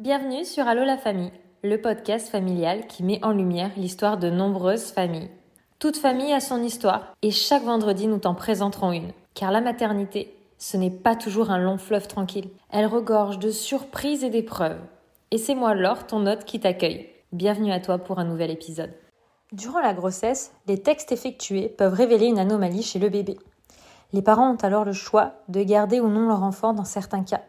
Bienvenue sur Allo la famille, le podcast familial qui met en lumière l'histoire de nombreuses familles. Toute famille a son histoire et chaque vendredi nous t'en présenterons une. Car la maternité, ce n'est pas toujours un long fleuve tranquille. Elle regorge de surprises et d'épreuves. Et c'est moi Laure, ton hôte, qui t'accueille. Bienvenue à toi pour un nouvel épisode. Durant la grossesse, les textes effectués peuvent révéler une anomalie chez le bébé. Les parents ont alors le choix de garder ou non leur enfant dans certains cas.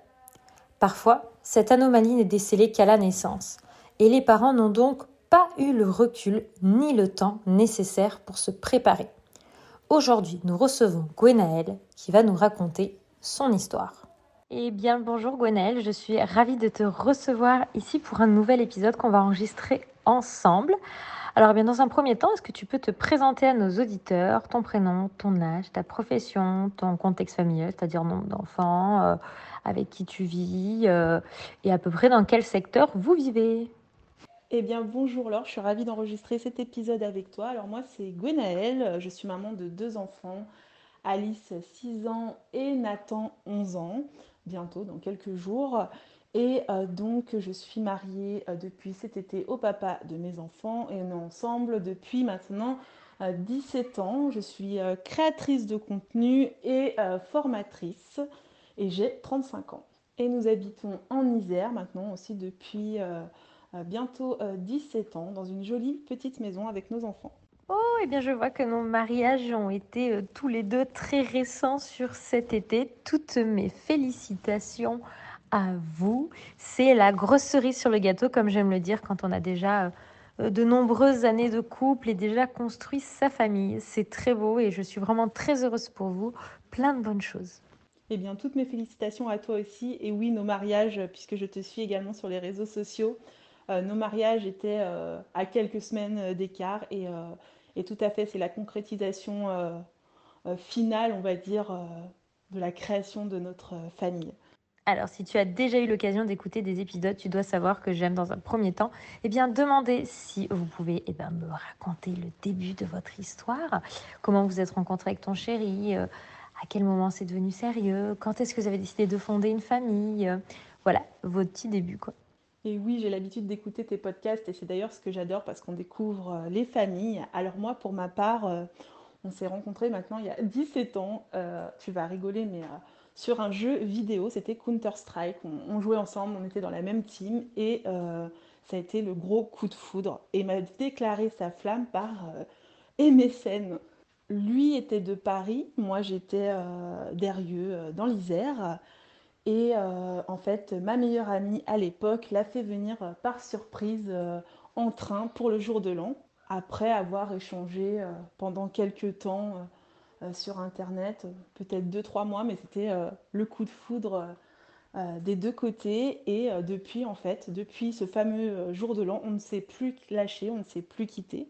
Parfois, cette anomalie n'est décelée qu'à la naissance, et les parents n'ont donc pas eu le recul ni le temps nécessaire pour se préparer. Aujourd'hui, nous recevons Gwenaëlle qui va nous raconter son histoire. Eh bien, bonjour Gwenaëlle, je suis ravie de te recevoir ici pour un nouvel épisode qu'on va enregistrer ensemble. Alors, eh bien, dans un premier temps, est-ce que tu peux te présenter à nos auditeurs ton prénom, ton âge, ta profession, ton contexte familial, c'est-à-dire nombre d'enfants, euh, avec qui tu vis, euh, et à peu près dans quel secteur vous vivez? Eh bien, bonjour Laure, je suis ravie d'enregistrer cet épisode avec toi. Alors moi, c'est Gwenaëlle, je suis maman de deux enfants, Alice 6 ans et Nathan 11 ans, bientôt dans quelques jours. Et euh, donc, je suis mariée euh, depuis cet été au papa de mes enfants et on est ensemble depuis maintenant 17 euh, ans. Je suis créatrice de contenu et formatrice et j'ai 35 ans. Et nous habitons en Isère maintenant aussi depuis bientôt 17 ans dans une jolie petite maison avec nos enfants. Oh, et eh bien je vois que nos mariages ont été tous les deux très récents sur cet été. Toutes mes félicitations à vous. C'est la grosse cerise sur le gâteau, comme j'aime le dire, quand on a déjà euh, de nombreuses années de couple et déjà construit sa famille. C'est très beau et je suis vraiment très heureuse pour vous. Plein de bonnes choses. Eh bien, toutes mes félicitations à toi aussi. Et oui, nos mariages, puisque je te suis également sur les réseaux sociaux, euh, nos mariages étaient euh, à quelques semaines d'écart. Et, tout à fait, c'est la concrétisation finale, on va dire, de la création de notre famille. Alors, si tu as déjà eu l'occasion d'écouter des épisodes, tu dois savoir que j'aime dans un premier temps, eh bien, demander si vous pouvez eh bien, me raconter le début de votre histoire, comment vous êtes rencontré avec ton chéri, euh, à quel moment c'est devenu sérieux, quand est-ce que vous avez décidé de fonder une famille, euh, voilà, votre petit début, quoi. Et oui, j'ai l'habitude d'écouter tes podcasts et c'est d'ailleurs ce que j'adore parce qu'on découvre euh, les familles. Alors moi, pour ma part, on s'est rencontrés maintenant il y a 17 ans. tu vas rigoler, mais sur un jeu vidéo, c'était Counter-Strike. On, jouait ensemble, on était dans la même team et euh, ça a été le gros coup de foudre. Et m'a déclaré sa flamme par euh, MSN. Lui était de Paris, moi j'étais euh, d'Erieux, euh, dans l'Isère. Et en fait, ma meilleure amie à l'époque l'a fait venir par surprise en train pour le jour de l'an, après avoir échangé pendant quelques temps euh, sur Internet, peut-être 2-3 mois, mais c'était euh, le coup de foudre euh, des deux côtés. Et depuis, en fait, depuis ce fameux jour de l'an, on ne s'est plus lâché, on ne s'est plus quitté.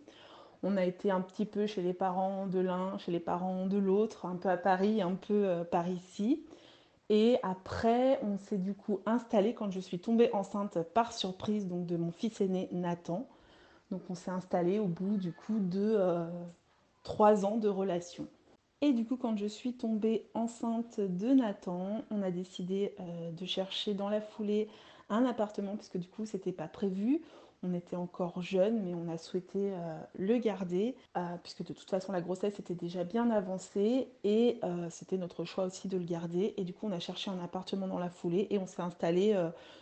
On a été un petit peu chez les parents de l'un, chez les parents de l'autre, un peu à Paris, un peu par ici. Et après, on s'est du coup installé quand je suis tombée enceinte par surprise donc de mon fils aîné Nathan. Donc on s'est installé au bout du coup de trois ans de relation. Et du coup, quand je suis tombée enceinte de Nathan, on a décidé euh, de chercher dans la foulée un appartement, puisque du coup, c'était pas prévu. On était encore jeune, mais on a souhaité euh, le garder, euh, puisque de toute façon la grossesse était déjà bien avancée et euh, c'était notre choix aussi de le garder. Et du coup, on a cherché un appartement dans la foulée et on s'est installé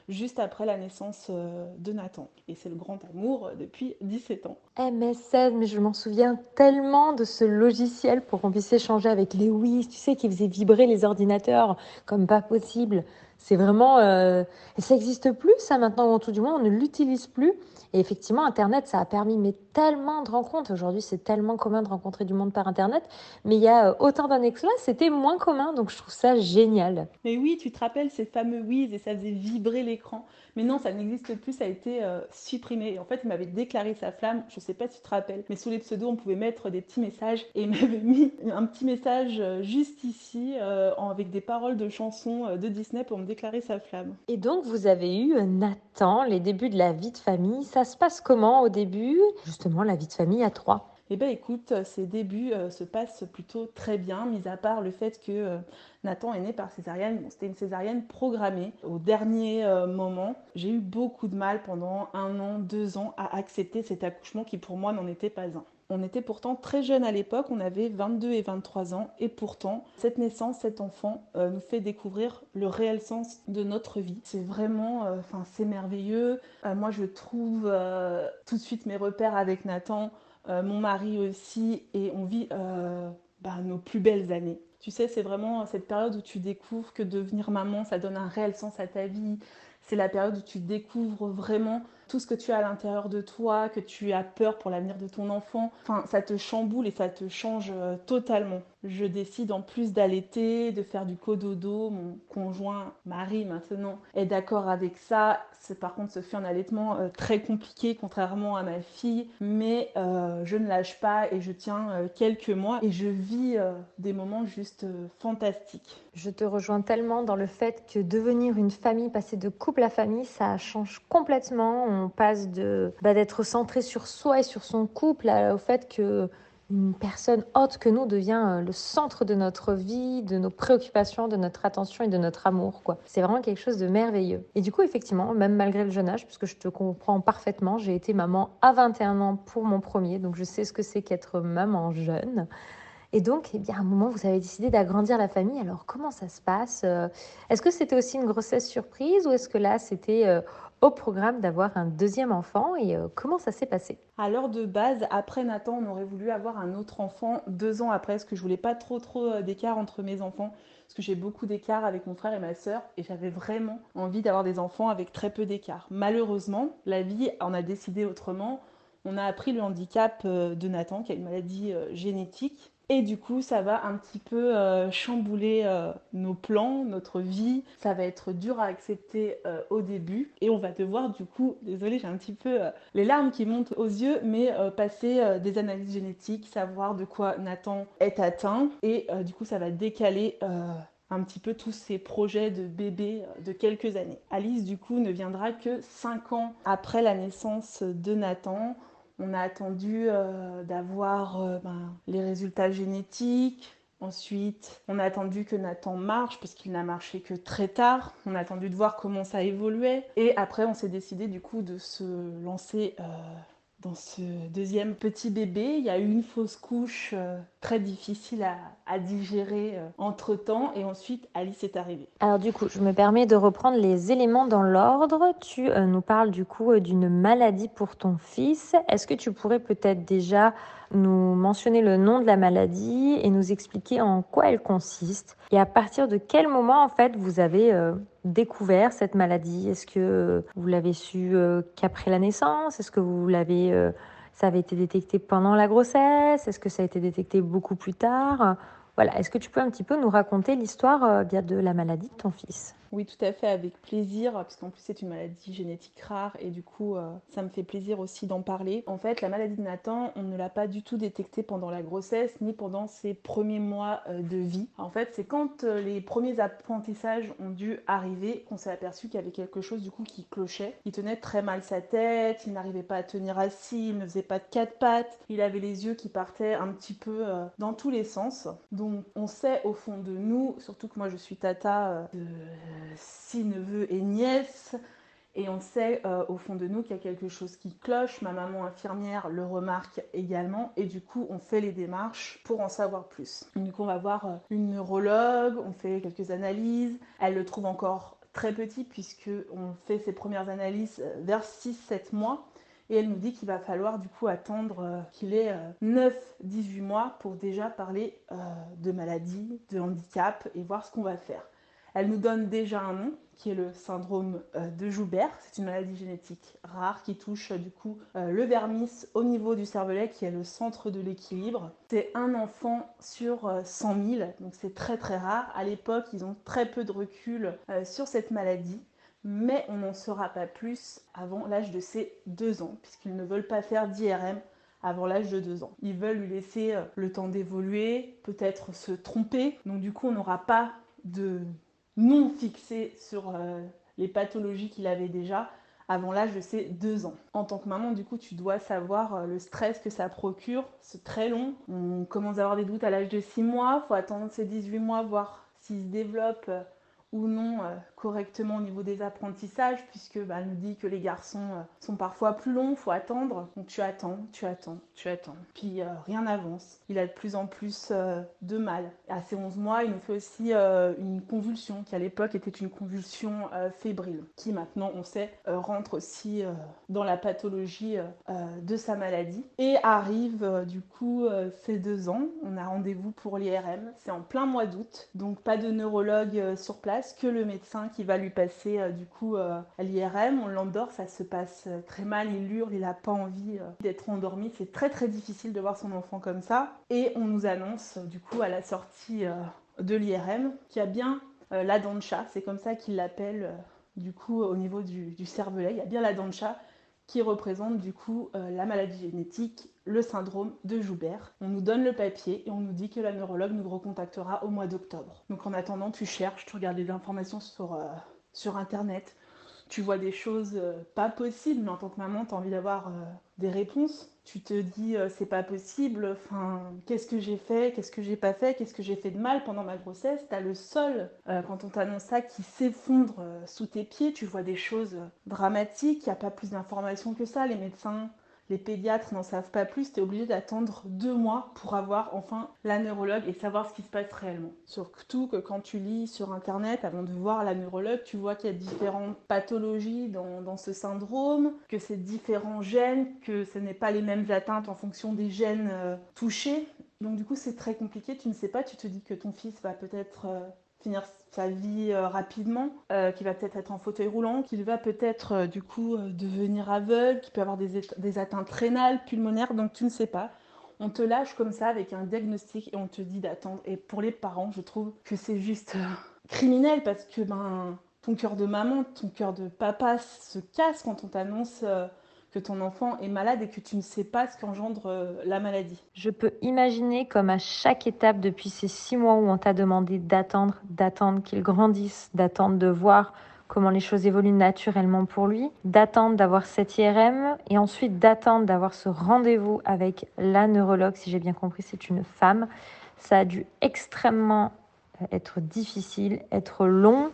juste après la naissance de Nathan. Et c'est le grand amour depuis 17 ans. MSN, mais je m'en souviens tellement de ce logiciel pour qu'on puisse échanger avec les oui, tu sais, qui faisait vibrer les ordinateurs comme pas possible. C'est vraiment. Euh, ça n'existe plus, ça maintenant, en tout du moins, on ne l'utilise plus. Et effectivement, Internet, ça a permis mais tellement de rencontres. Aujourd'hui, c'est tellement commun de rencontrer du monde par Internet. Mais il y a euh, autant d'années que cela, c'était moins commun. Donc, je trouve ça génial. Mais oui, tu te rappelles ces fameux whiz et ça faisait vibrer l'écran. Mais non, ça n'existe plus, ça a été euh, supprimé. En fait, il m'avait déclaré sa flamme. Je ne sais pas si tu te rappelles, mais sous les pseudos, on pouvait mettre des petits messages. Et il m'avait mis un petit message juste ici, avec des paroles de chansons de Disney pour me déclarer sa flamme. Et donc, vous avez eu Nathan, les débuts de la vie de famille. Ça se passe comment au début? Justement, la vie de famille à trois. Eh bien écoute, ces débuts se passent plutôt très bien, mis à part le fait que Nathan est né par césarienne. C'était une césarienne programmée. Au dernier moment, j'ai eu beaucoup de mal pendant un an, deux ans à accepter cet accouchement qui pour moi n'en était pas un. On était pourtant très jeunes à l'époque, on avait 22 et 23 ans, et pourtant, cette naissance, cet enfant, euh, nous fait découvrir le réel sens de notre vie. C'est vraiment, euh, c'est merveilleux. Euh, moi, je trouve tout de suite mes repères avec Nathan, mon mari aussi, et on vit bah, nos plus belles années. Tu sais, c'est vraiment cette période où tu découvres que devenir maman, ça donne un réel sens à ta vie. C'est la période où tu découvres vraiment tout ce que tu as à l'intérieur de toi, que tu as peur pour l'avenir de ton enfant. Enfin, ça te chamboule et ça te change euh, totalement. Je décide en plus d'allaiter, de faire du cododo. Mon conjoint, mari maintenant, est d'accord avec ça. Par contre, ce fut un allaitement euh, très compliqué, contrairement à ma fille. Mais euh, je ne lâche pas et je tiens quelques mois et je vis des moments juste fantastiques. Je te rejoins tellement dans le fait que devenir une famille, passer de couple à famille, ça change complètement on passe de bah, d'être centré sur soi et sur son couple au fait que une personne autre que nous devient euh, le centre de notre vie, de nos préoccupations, de notre attention et de notre amour. quoi. C'est vraiment quelque chose de merveilleux. Et du coup, effectivement, même malgré le jeune âge, puisque je te comprends parfaitement, j'ai été maman à 21 ans pour mon premier, donc je sais ce que c'est qu'être maman jeune. Et donc, eh bien, à un moment, vous avez décidé d'agrandir la famille. Alors, comment ça se passe? Euh, Est-ce que c'était aussi une grossesse surprise ou est-ce que là, c'était euh, au programme d'avoir un deuxième enfant et euh, comment ça s'est passé? Alors de base, après Nathan, on aurait voulu avoir un autre enfant deux ans après, parce que je voulais pas trop trop euh, d'écart entre mes enfants, parce que j'ai beaucoup d'écart avec mon frère et ma soeur, et j'avais vraiment envie d'avoir des enfants avec très peu d'écart. Malheureusement, la vie en a décidé autrement. On a appris le handicap euh, de Nathan, qui a une maladie génétique, et du coup, ça va un petit peu euh, chambouler euh, nos plans, notre vie. Ça va être dur à accepter euh, au début. Et on va devoir, du coup, désolé, j'ai un petit peu les larmes qui montent aux yeux, mais passer des analyses génétiques, savoir de quoi Nathan est atteint. Et du coup, ça va décaler un petit peu tous ces projets de bébé de quelques années. Alice, du coup, ne viendra que 5 ans après la naissance de Nathan. On a attendu euh, d'avoir euh, ben, les résultats génétiques. Ensuite, on a attendu que Nathan marche parce qu'il n'a marché que très tard. On a attendu de voir comment ça évoluait. Et après, on s'est décidé du coup de se lancer euh, dans ce deuxième petit bébé. Il y a eu une fausse couche très difficile à, digérer euh, entre temps et ensuite Alice est arrivée. Alors du coup, je me permets de reprendre les éléments dans l'ordre. Tu euh, nous parles du coup d'une maladie pour ton fils. Est-ce que tu pourrais peut-être déjà nous mentionner le nom de la maladie et nous expliquer en quoi elle consiste? Et à partir de quel moment en fait vous avez euh, découvert cette maladie? Est-ce que vous l'avez su euh, qu'après la naissance? Est-ce que vous l'avez euh, ça avait été détecté pendant la grossesse? Est-ce que ça a été détecté beaucoup plus tard? Voilà, est-ce que tu peux un petit peu nous raconter l'histoire de la maladie de ton fils? Oui, tout à fait, avec plaisir, parce qu'en plus c'est une maladie génétique rare et du coup euh, ça me fait plaisir aussi d'en parler. En fait, la maladie de Nathan, on ne l'a pas du tout détectée pendant la grossesse ni pendant ses premiers mois euh, de vie. En fait, c'est quand euh, les premiers apprentissages ont dû arriver qu'on s'est aperçu qu'il y avait quelque chose du coup qui clochait. Il tenait très mal sa tête, il n'arrivait pas à tenir assis, il ne faisait pas de quatre pattes, il avait les yeux qui partaient un petit peu dans tous les sens. Donc on sait au fond de nous, surtout que moi je suis tata de six neveux et nièces. Et on sait euh, au fond de nous qu'il y a quelque chose qui cloche. Ma maman infirmière le remarque également. Et du coup, on fait les démarches pour en savoir plus. Du coup, on va voir euh, une neurologue, on fait quelques analyses. Elle le trouve encore très petit puisque on fait ses premières analyses euh, vers 6-7 mois. Et elle nous dit qu'il va falloir du coup attendre qu'il ait 9-18 mois pour déjà parler de maladie, de handicap et voir ce qu'on va faire. Elle nous donne déjà un nom qui est le syndrome euh, de Joubert. C'est une maladie génétique rare qui touche euh, du coup euh, le vermis au niveau du cervelet qui est le centre de l'équilibre. C'est un enfant sur 100 000, donc c'est très très rare. À l'époque, ils ont très peu de recul sur cette maladie. Mais on n'en saura pas plus avant l'âge de ses deux ans, puisqu'ils ne veulent pas faire d'IRM avant l'âge de deux ans. Ils veulent lui laisser le temps d'évoluer, peut-être se tromper. Donc du coup, on n'aura pas de non fixé sur euh, les pathologies qu'il avait déjà avant l'âge de ses deux ans. En tant que maman, du coup, tu dois savoir euh, le stress que ça procure. C'est très long. On commence à avoir des doutes à l'âge de six mois. Faut attendre ses 18 mois, voir s'il se développe euh, ou non correctement au niveau des apprentissages, puisque bah, elle nous dit que les garçons euh, sont parfois plus longs, faut attendre. Donc tu attends, tu attends, tu attends. Puis euh, rien n'avance. Il a de plus en plus de mal. À ses 11 mois, il nous fait aussi une convulsion, qui à l'époque était une convulsion fébrile, qui maintenant, on sait, rentre aussi dans la pathologie de sa maladie. Et arrive du coup ses deux ans. On a rendez-vous pour l'IRM. C'est en plein mois d'août, donc pas de neurologue sur place, que le médecin qui va lui passer euh, du coup euh, à l'IRM. On l'endort, ça se passe euh, très mal, il hurle, il n'a pas envie d'être endormi. C'est très très difficile de voir son enfant comme ça. Et on nous annonce du coup à la sortie de l'IRM qu'il y a bien la dent de c'est comme ça qu'il l'appelle du coup au niveau du, du, cervelet. Il y a bien la dent de qui représente du coup la maladie génétique, le syndrome de Joubert. On nous donne le papier et on nous dit que la neurologue nous recontactera au mois d'octobre. Donc en attendant, tu cherches, tu regardes des informations sur, euh, sur Internet, tu vois des choses euh, pas possibles, mais en tant que maman, tu as envie d'avoir euh, des réponses. Tu te dis, c'est pas possible, enfin, qu'est-ce que j'ai fait, qu'est-ce que j'ai pas fait, qu'est-ce que j'ai fait de mal pendant ma grossesse? Tu as le sol, quand on t'annonce ça, qui s'effondre sous tes pieds. Tu vois des choses dramatiques, il n'y a pas plus d'informations que ça. Les médecins les pédiatres n'en savent pas plus, tu es obligé d'attendre deux mois pour avoir enfin la neurologue et savoir ce qui se passe réellement. Surtout que quand tu lis sur internet, avant de voir la neurologue, tu vois qu'il y a différentes pathologies dans, ce syndrome, que c'est différents gènes, que ce n'est pas les mêmes atteintes en fonction des gènes euh, touchés. Donc du coup c'est très compliqué, tu ne sais pas, tu te dis que ton fils va peut-être euh, finir sa vie euh, rapidement, euh, qui va peut-être être en fauteuil roulant, qu'il va peut-être euh, du coup devenir aveugle, qui peut avoir des, des, atteintes rénales, pulmonaires, donc tu ne sais pas. On te lâche comme ça avec un diagnostic et on te dit d'attendre. Et pour les parents, je trouve que c'est juste criminel parce que ben, ton cœur de maman, ton cœur de papa se casse quand on t'annonce que ton enfant est malade et que tu ne sais pas ce qu'engendre euh, la maladie. Je peux imaginer comme à chaque étape depuis ces six mois où on t'a demandé d'attendre, d'attendre qu'il grandisse, d'attendre de voir comment les choses évoluent naturellement pour lui, d'attendre d'avoir cette IRM et ensuite d'attendre d'avoir ce rendez-vous avec la neurologue, si j'ai bien compris, c'est une femme. Ça a dû extrêmement euh, être difficile, être long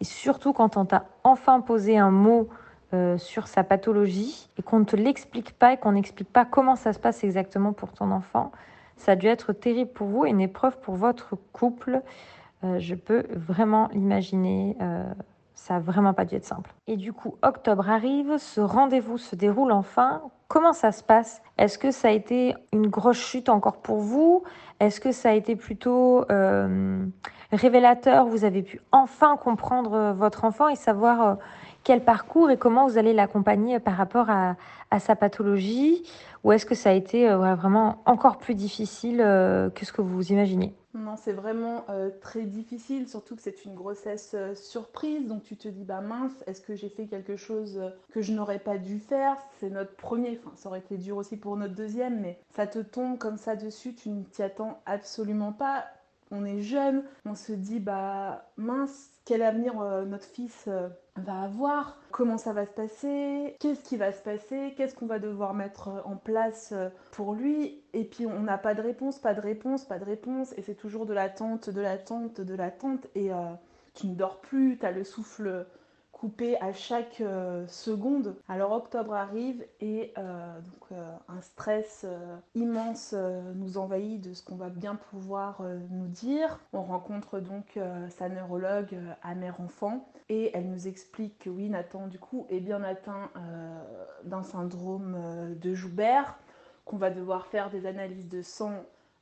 et surtout quand on t'a enfin posé un mot euh, sur sa pathologie et qu'on ne te l'explique pas et qu'on n'explique pas comment ça se passe exactement pour ton enfant, ça a dû être terrible pour vous et une épreuve pour votre couple. Euh, je peux vraiment l'imaginer. Euh, ça n'a vraiment pas dû être simple. Et du coup, octobre arrive, ce rendez-vous se déroule enfin. Comment ça se passe? Est-ce que ça a été une grosse chute encore pour vous? Est-ce que ça a été plutôt révélateur? Vous avez pu enfin comprendre votre enfant et savoir quel parcours et comment vous allez l'accompagner par rapport à, sa pathologie? Ou est-ce que ça a été euh, vraiment encore plus difficile euh, que ce que vous imaginez non, c'est vraiment euh, très difficile, surtout que c'est une grossesse surprise. Donc tu te dis, bah mince, est-ce que j'ai fait quelque chose que je n'aurais pas dû faire? C'est notre premier, enfin ça aurait été dur aussi pour notre deuxième, mais ça te tombe comme ça dessus, tu ne t'y attends absolument pas. On est jeune, on se dit, bah mince, quel avenir notre fils va avoir, comment ça va se passer, qu'est-ce qui va se passer, qu'est-ce qu'on va devoir mettre en place euh, pour lui. Et puis on n'a pas de réponse, pas de réponse, pas de réponse. Et c'est toujours de l'attente, de l'attente, de l'attente. Et euh, tu ne dors plus, tu as le souffle coupé à chaque euh, seconde. Alors octobre arrive et donc, un stress immense nous envahit de ce qu'on va bien pouvoir nous dire. On rencontre donc sa neurologue à mère-enfant et elle nous explique que oui, Nathan, du coup, est bien atteint euh, d'un syndrome euh, de Joubert, qu'on va devoir faire des analyses de sang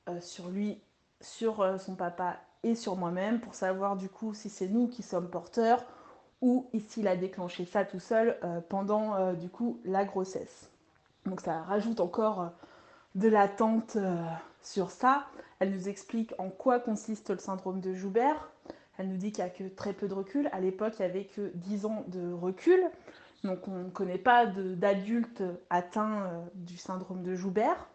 euh, sur lui, sur son papa et sur moi-même pour savoir du coup si c'est nous qui sommes porteurs ou s'il a déclenché ça tout seul pendant du coup la grossesse. Donc ça rajoute encore de l'attente sur ça. Elle nous explique en quoi consiste le syndrome de Joubert, elle nous dit qu'il n'y a que très peu de recul. À l'époque, il n'y avait que 10 ans de recul. Donc on ne connaît pas d'adultes atteints euh, du syndrome de Joubert.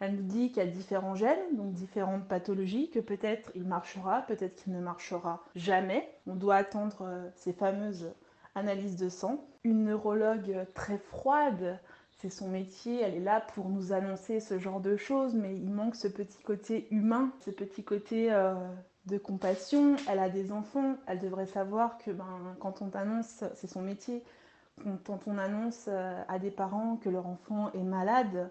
Elle nous dit qu'il y a différents gènes, donc différentes pathologies, que peut-être il marchera, peut-être qu'il ne marchera jamais. On doit attendre euh, ces fameuses analyse de sang. Une neurologue très froide, c'est son métier, elle est là pour nous annoncer ce genre de choses, mais il manque ce petit côté humain, ce petit côté euh, de compassion. Elle a des enfants, elle devrait savoir que ben, quand on t'annonce, c'est son métier, quand on annonce euh, à des parents que leur enfant est malade,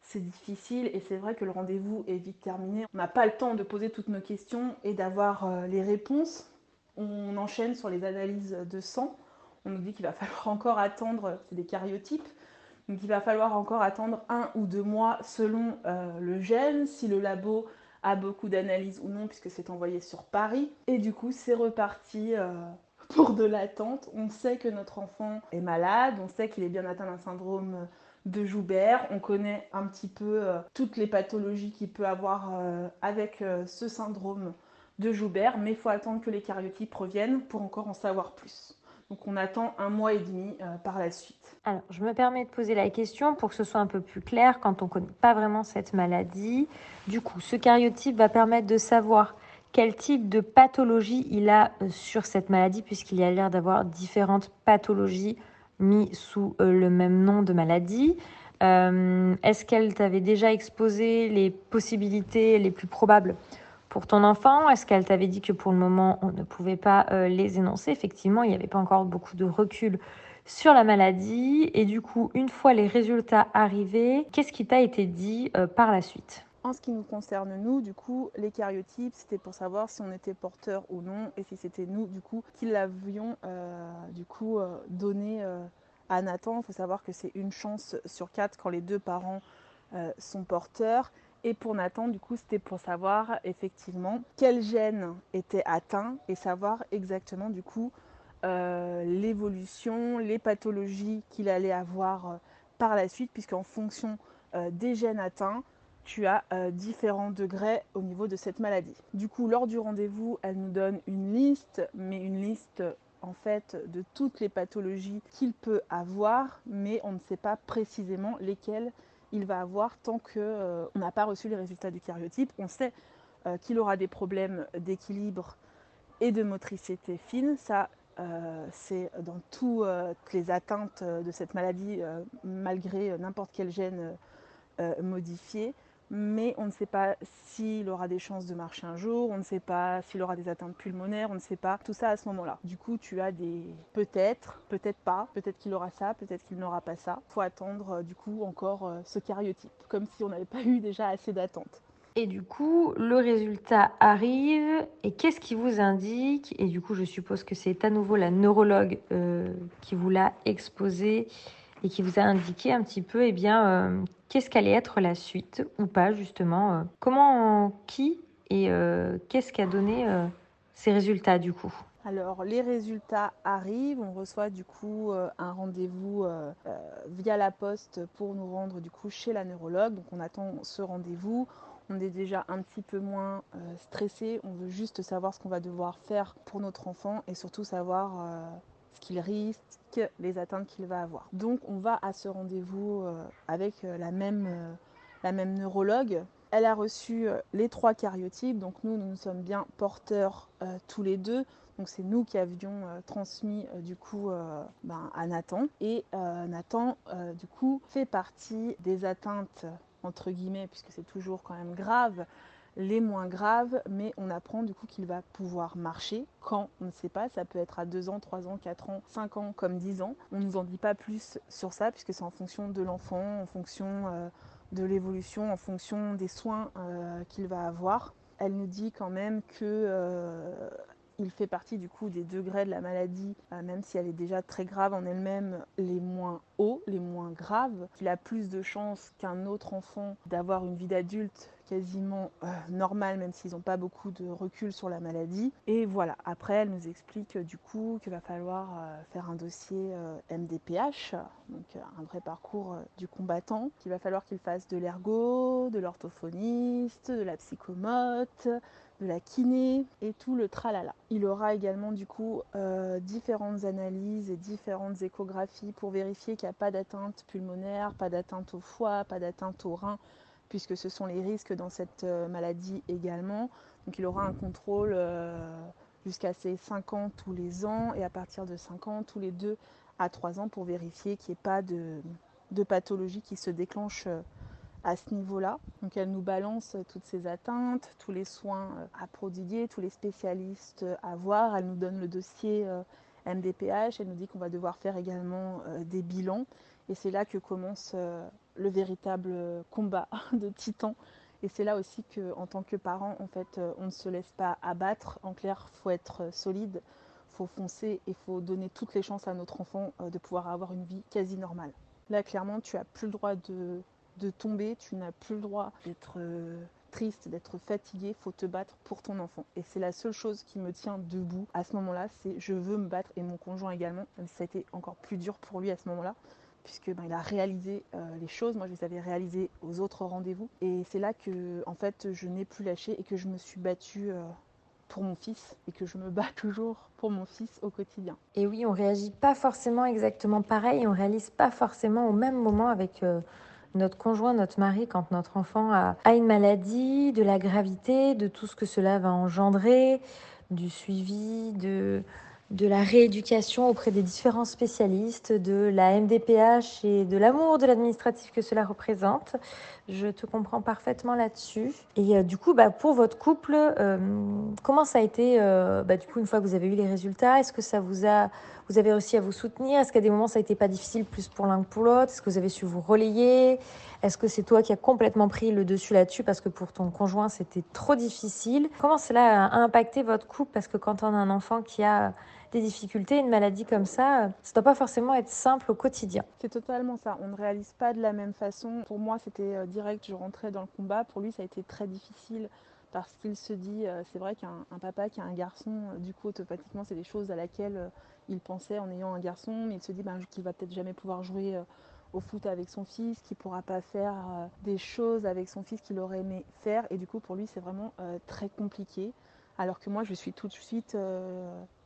c'est difficile et c'est vrai que le rendez-vous est vite terminé. On n'a pas le temps de poser toutes nos questions et d'avoir euh, les réponses. On enchaîne sur les analyses de sang. On nous dit qu'il va falloir encore attendre, c'est des cariotypes, donc il va falloir encore attendre un ou deux mois selon euh, le gène, si le labo a beaucoup d'analyses ou non, puisque c'est envoyé sur Paris. Et du coup, c'est reparti euh, pour de l'attente. On sait que notre enfant est malade, on sait qu'il est bien atteint d'un syndrome de Joubert. On connaît un petit peu euh, toutes les pathologies qu'il peut avoir avec ce syndrome de Joubert, mais il faut attendre que les cariotypes reviennent pour encore en savoir plus. Donc on attend un mois et demi euh, par la suite. Alors, je me permets de poser la question pour que ce soit un peu plus clair quand on ne connaît pas vraiment cette maladie. Du coup, ce cariotype va permettre de savoir quel type de pathologie il a euh, sur cette maladie, puisqu'il y a l'air d'avoir différentes pathologies mises sous euh, le même nom de maladie. Est-ce qu'elle t'avait déjà exposé les possibilités les plus probables pour ton enfant? Est-ce qu'elle t'avait dit que pour le moment, on ne pouvait pas euh, les énoncer? Effectivement, il n'y avait pas encore beaucoup de recul sur la maladie. Et du coup, une fois les résultats arrivés, qu'est-ce qui t'a été dit euh, par la suite? En ce qui nous concerne, nous, du coup, les cariotypes, c'était pour savoir si on était porteur ou non, et si c'était nous, du coup, qui l'avions, euh, du coup, donné à Nathan. Il faut savoir que c'est une chance sur quatre quand les deux parents sont porteurs. Et pour Nathan, du coup, c'était pour savoir effectivement quel gène était atteint et savoir exactement, du coup, euh, l'évolution, les pathologies qu'il allait avoir euh, par la suite, puisqu'en fonction euh, des gènes atteints, tu as différents degrés au niveau de cette maladie. Du coup, lors du rendez-vous, elle nous donne une liste, mais une liste en fait de toutes les pathologies qu'il peut avoir, mais on ne sait pas précisément lesquelles il va avoir tant qu'on euh, n'a pas reçu les résultats du cariotype. On sait euh, qu'il aura des problèmes d'équilibre et de motricité fine. Ça, euh, c'est dans toutes les atteintes de cette maladie, malgré n'importe quel gène modifié mais on ne sait pas s'il aura des chances de marcher un jour, on ne sait pas s'il aura des atteintes pulmonaires, on ne sait pas tout ça à ce moment-là. Du coup, tu as des peut-être, peut-être pas, peut-être qu'il aura ça, peut-être qu'il n'aura pas ça. Faut attendre euh, du coup encore euh, ce cariotype, comme si on n'avait pas eu déjà assez d'attentes. Et du coup, le résultat arrive. Et qu'est-ce qui vous indique? Et du coup, je suppose que c'est à nouveau la neurologue euh, qui vous l'a exposé et qui vous a indiqué un petit peu, eh bien, euh, qu'est-ce qu'allait être la suite ou pas justement. Euh, comment, qui et euh, qu'est-ce qui a donné ces résultats du coup? Alors les résultats arrivent, on reçoit du coup un rendez-vous via la poste pour nous rendre du coup chez la neurologue. Donc on attend ce rendez-vous, on est déjà un petit peu moins stressé, on veut juste savoir ce qu'on va devoir faire pour notre enfant et surtout savoir ce qu'il risque, les atteintes qu'il va avoir. Donc on va à ce rendez-vous euh, avec euh, la même, euh, la même neurologue. Elle a reçu les trois cariotypes, donc nous, nous sommes bien porteurs tous les deux. Donc c'est nous qui avions transmis du coup ben, à Nathan. Et Nathan, du coup, fait partie des atteintes, entre guillemets, puisque c'est toujours quand même grave, les moins graves, mais on apprend du coup qu'il va pouvoir marcher quand on ne sait pas, ça peut être à 2 ans, 3 ans, 4 ans, 5 ans comme 10 ans. On ne nous en dit pas plus sur ça puisque c'est en fonction de l'enfant, en fonction euh, de l'évolution, en fonction des soins euh, qu'il va avoir. Elle nous dit quand même que euh, il fait partie du coup des degrés de la maladie, même si elle est déjà très grave en elle-même, les moins hauts, les moins graves. Il a plus de chances qu'un autre enfant d'avoir une vie d'adulte quasiment euh, normal, même s'ils n'ont pas beaucoup de recul sur la maladie. Et voilà, après, elle nous explique euh, du coup qu'il va falloir euh, faire un dossier MDPH, donc un vrai parcours du combattant, qu'il va falloir qu'il fasse de l'ergo, de l'orthophoniste, de la psychomote, de la kiné et tout le tralala. Il aura également du coup différentes analyses et différentes échographies pour vérifier qu'il n'y a pas d'atteinte pulmonaire, pas d'atteinte au foie, pas d'atteinte au rein, puisque ce sont les risques dans cette euh, maladie également. Donc il aura un contrôle euh, jusqu'à ses 5 ans tous les ans et à partir de 5 ans tous les 2 à 3 ans pour vérifier qu'il n'y ait pas de, de, pathologie qui se déclenche euh, à ce niveau-là. Donc elle nous balance toutes ces atteintes, tous les soins à prodiguer, tous les spécialistes à voir. Elle nous donne le dossier MDPH, elle nous dit qu'on va devoir faire également des bilans. Et c'est là que commence le véritable combat de titan et c'est là aussi qu'en tant que parent, en fait, euh, on ne se laisse pas abattre. En clair, faut être euh, solide, faut foncer et faut donner toutes les chances à notre enfant euh, de pouvoir avoir une vie quasi normale. Là, clairement, tu n'as plus le droit de, tomber, tu n'as plus le droit d'être triste, d'être fatigué, faut te battre pour ton enfant. Et c'est la seule chose qui me tient debout à ce moment-là, c'est je veux me battre et mon conjoint également. Ça a été encore plus dur pour lui à ce moment-là puisque ben, il a réalisé euh, les choses. Moi, je les avais réalisées aux autres rendez-vous. Et c'est là que, en fait, je n'ai plus lâché et que je me suis battue euh, pour mon fils et que je me bats toujours pour mon fils au quotidien. Et oui, on réagit pas forcément exactement pareil, on réalise pas forcément au même moment avec euh, notre conjoint, notre mari, quand notre enfant a, a, une maladie, de la gravité, de tout ce que cela va engendrer, du suivi, de de la rééducation auprès des différents spécialistes, de la MDPH et de l'amour de l'administratif que cela représente. Je te comprends parfaitement là-dessus. Et euh, du coup, bah, pour votre couple, euh, comment ça a été, euh, bah, du coup, une fois que vous avez eu les résultats? Est-ce que ça vous a, vous avez réussi à vous soutenir? Est-ce qu'à des moments, ça a été pas difficile plus pour l'un que pour l'autre? Est-ce que vous avez su vous relayer? Est-ce que c'est toi qui as complètement pris le dessus là-dessus parce que pour ton conjoint, c'était trop difficile? Comment cela a impacté votre couple? Parce que quand on a un enfant qui a des difficultés, une maladie comme ça, ça doit pas forcément être simple au quotidien. C'est totalement ça. On ne réalise pas de la même façon. Pour moi, c'était euh, direct, je rentrais dans le combat. Pour lui, ça a été très difficile parce qu'il se dit, euh, c'est vrai qu'un papa qui a un garçon, euh, du coup, automatiquement, c'est des choses à laquelle il pensait en ayant un garçon, mais il se dit ben, qu'il va peut-être jamais pouvoir jouer au foot avec son fils, qu'il pourra pas faire des choses avec son fils qu'il aurait aimé faire. Et du coup, pour lui, c'est vraiment très compliqué. Alors que moi, je suis tout de suite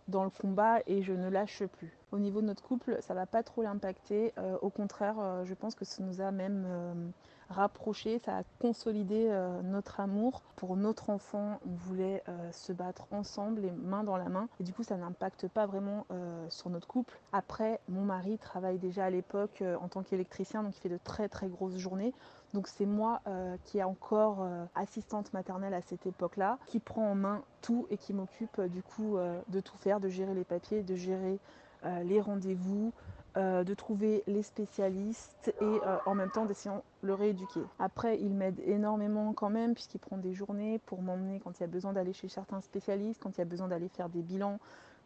dans le combat et je ne lâche plus. Au niveau de notre couple, ça va pas trop l'impacter. Euh, au contraire, euh, je pense que ça nous a même euh, rapprochés, ça a consolidé notre amour pour notre enfant. On voulait se battre ensemble, les mains dans la main. Et du coup, ça n'impacte pas vraiment sur notre couple. Après, mon mari travaille déjà à l'époque en tant qu'électricien, donc il fait de très très grosses journées. Donc c'est moi euh, qui est encore euh, assistante maternelle à cette époque-là, qui prend en main tout et qui m'occupe euh, du coup de tout faire, de gérer les papiers, de gérer les rendez-vous, de trouver les spécialistes et en même temps d'essayer de le rééduquer. Après, il m'aide énormément quand même puisqu'il prend des journées pour m'emmener quand il y a besoin d'aller chez certains spécialistes, quand il y a besoin d'aller faire des bilans,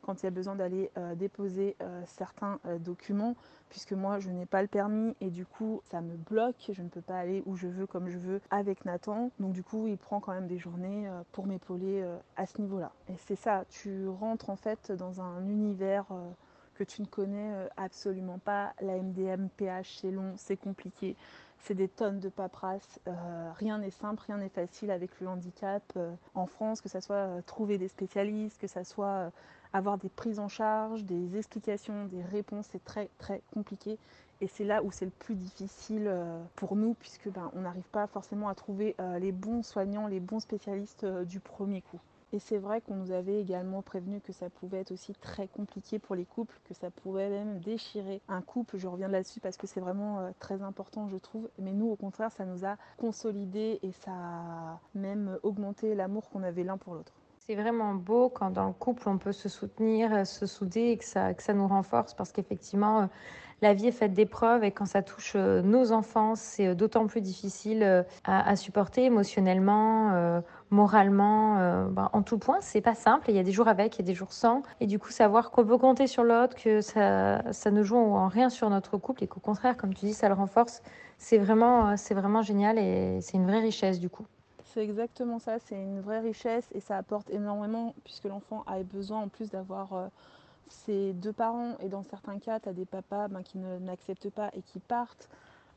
quand il y a besoin d'aller euh, déposer euh, certains euh, documents, puisque moi je n'ai pas le permis et du coup ça me bloque, je ne peux pas aller où je veux comme je veux avec Nathan. Donc du coup il prend quand même des journées pour m'épauler à ce niveau-là. Et c'est ça, tu rentres en fait dans un univers que tu ne connais absolument pas. La MDM, PH, c'est long, c'est compliqué. C'est des tonnes de paperasse. rien n'est simple, rien n'est facile avec le handicap en France, que ce soit trouver des spécialistes, que ce soit avoir des prises en charge, des explications, des réponses, c'est très très compliqué. Et c'est là où c'est le plus difficile euh, pour nous, puisque ben, on n'arrive pas forcément à trouver euh, les bons soignants, les bons spécialistes euh, du premier coup. Et c'est vrai qu'on nous avait également prévenu que ça pouvait être aussi très compliqué pour les couples, que ça pouvait même déchirer un couple. Je reviens là-dessus parce que c'est vraiment très important, je trouve. Mais nous, au contraire, ça nous a consolidé et ça a même augmenté l'amour qu'on avait l'un pour l'autre. C'est vraiment beau quand dans le couple on peut se soutenir, euh, se souder et que ça, que ça nous renforce parce qu'effectivement euh, la vie est faite d'épreuves et quand ça touche euh, nos enfants c'est d'autant plus difficile à, supporter émotionnellement, moralement, ben, en tout point. C'est pas simple. Il y a des jours avec, il y a des jours sans. Et du coup savoir qu'on peut compter sur l'autre, que ça, ça ne joue en rien sur notre couple et qu'au contraire, comme tu dis, ça le renforce. C'est vraiment, c'est vraiment génial et c'est une vraie richesse du coup. C'est exactement ça, c'est une vraie richesse et ça apporte énormément puisque l'enfant a besoin en plus d'avoir euh, ses deux parents et dans certains cas, tu as des papas ben, qui n'acceptent pas et qui partent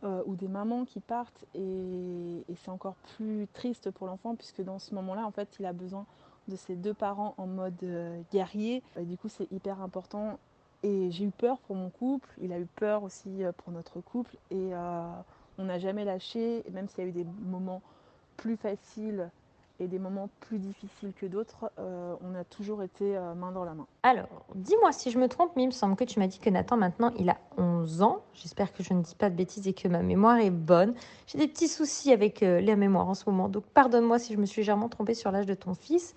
euh, ou des mamans qui partent et, c'est encore plus triste pour l'enfant puisque dans ce moment-là, en fait, il a besoin de ses deux parents en mode euh, guerrier. Du coup, c'est hyper important et j'ai eu peur pour mon couple, il a eu peur aussi pour notre couple et on n'a jamais lâché, même s'il y a eu des moments plus facile et des moments plus difficiles que d'autres, euh, on a toujours été euh, main dans la main. Alors, dis-moi si je me trompe, mais il me semble que tu m'as dit que Nathan, maintenant, il a 11 ans. J'espère que je ne dis pas de bêtises et que ma mémoire est bonne. J'ai des petits soucis avec euh, la mémoire en ce moment, donc pardonne-moi si je me suis légèrement trompée sur l'âge de ton fils.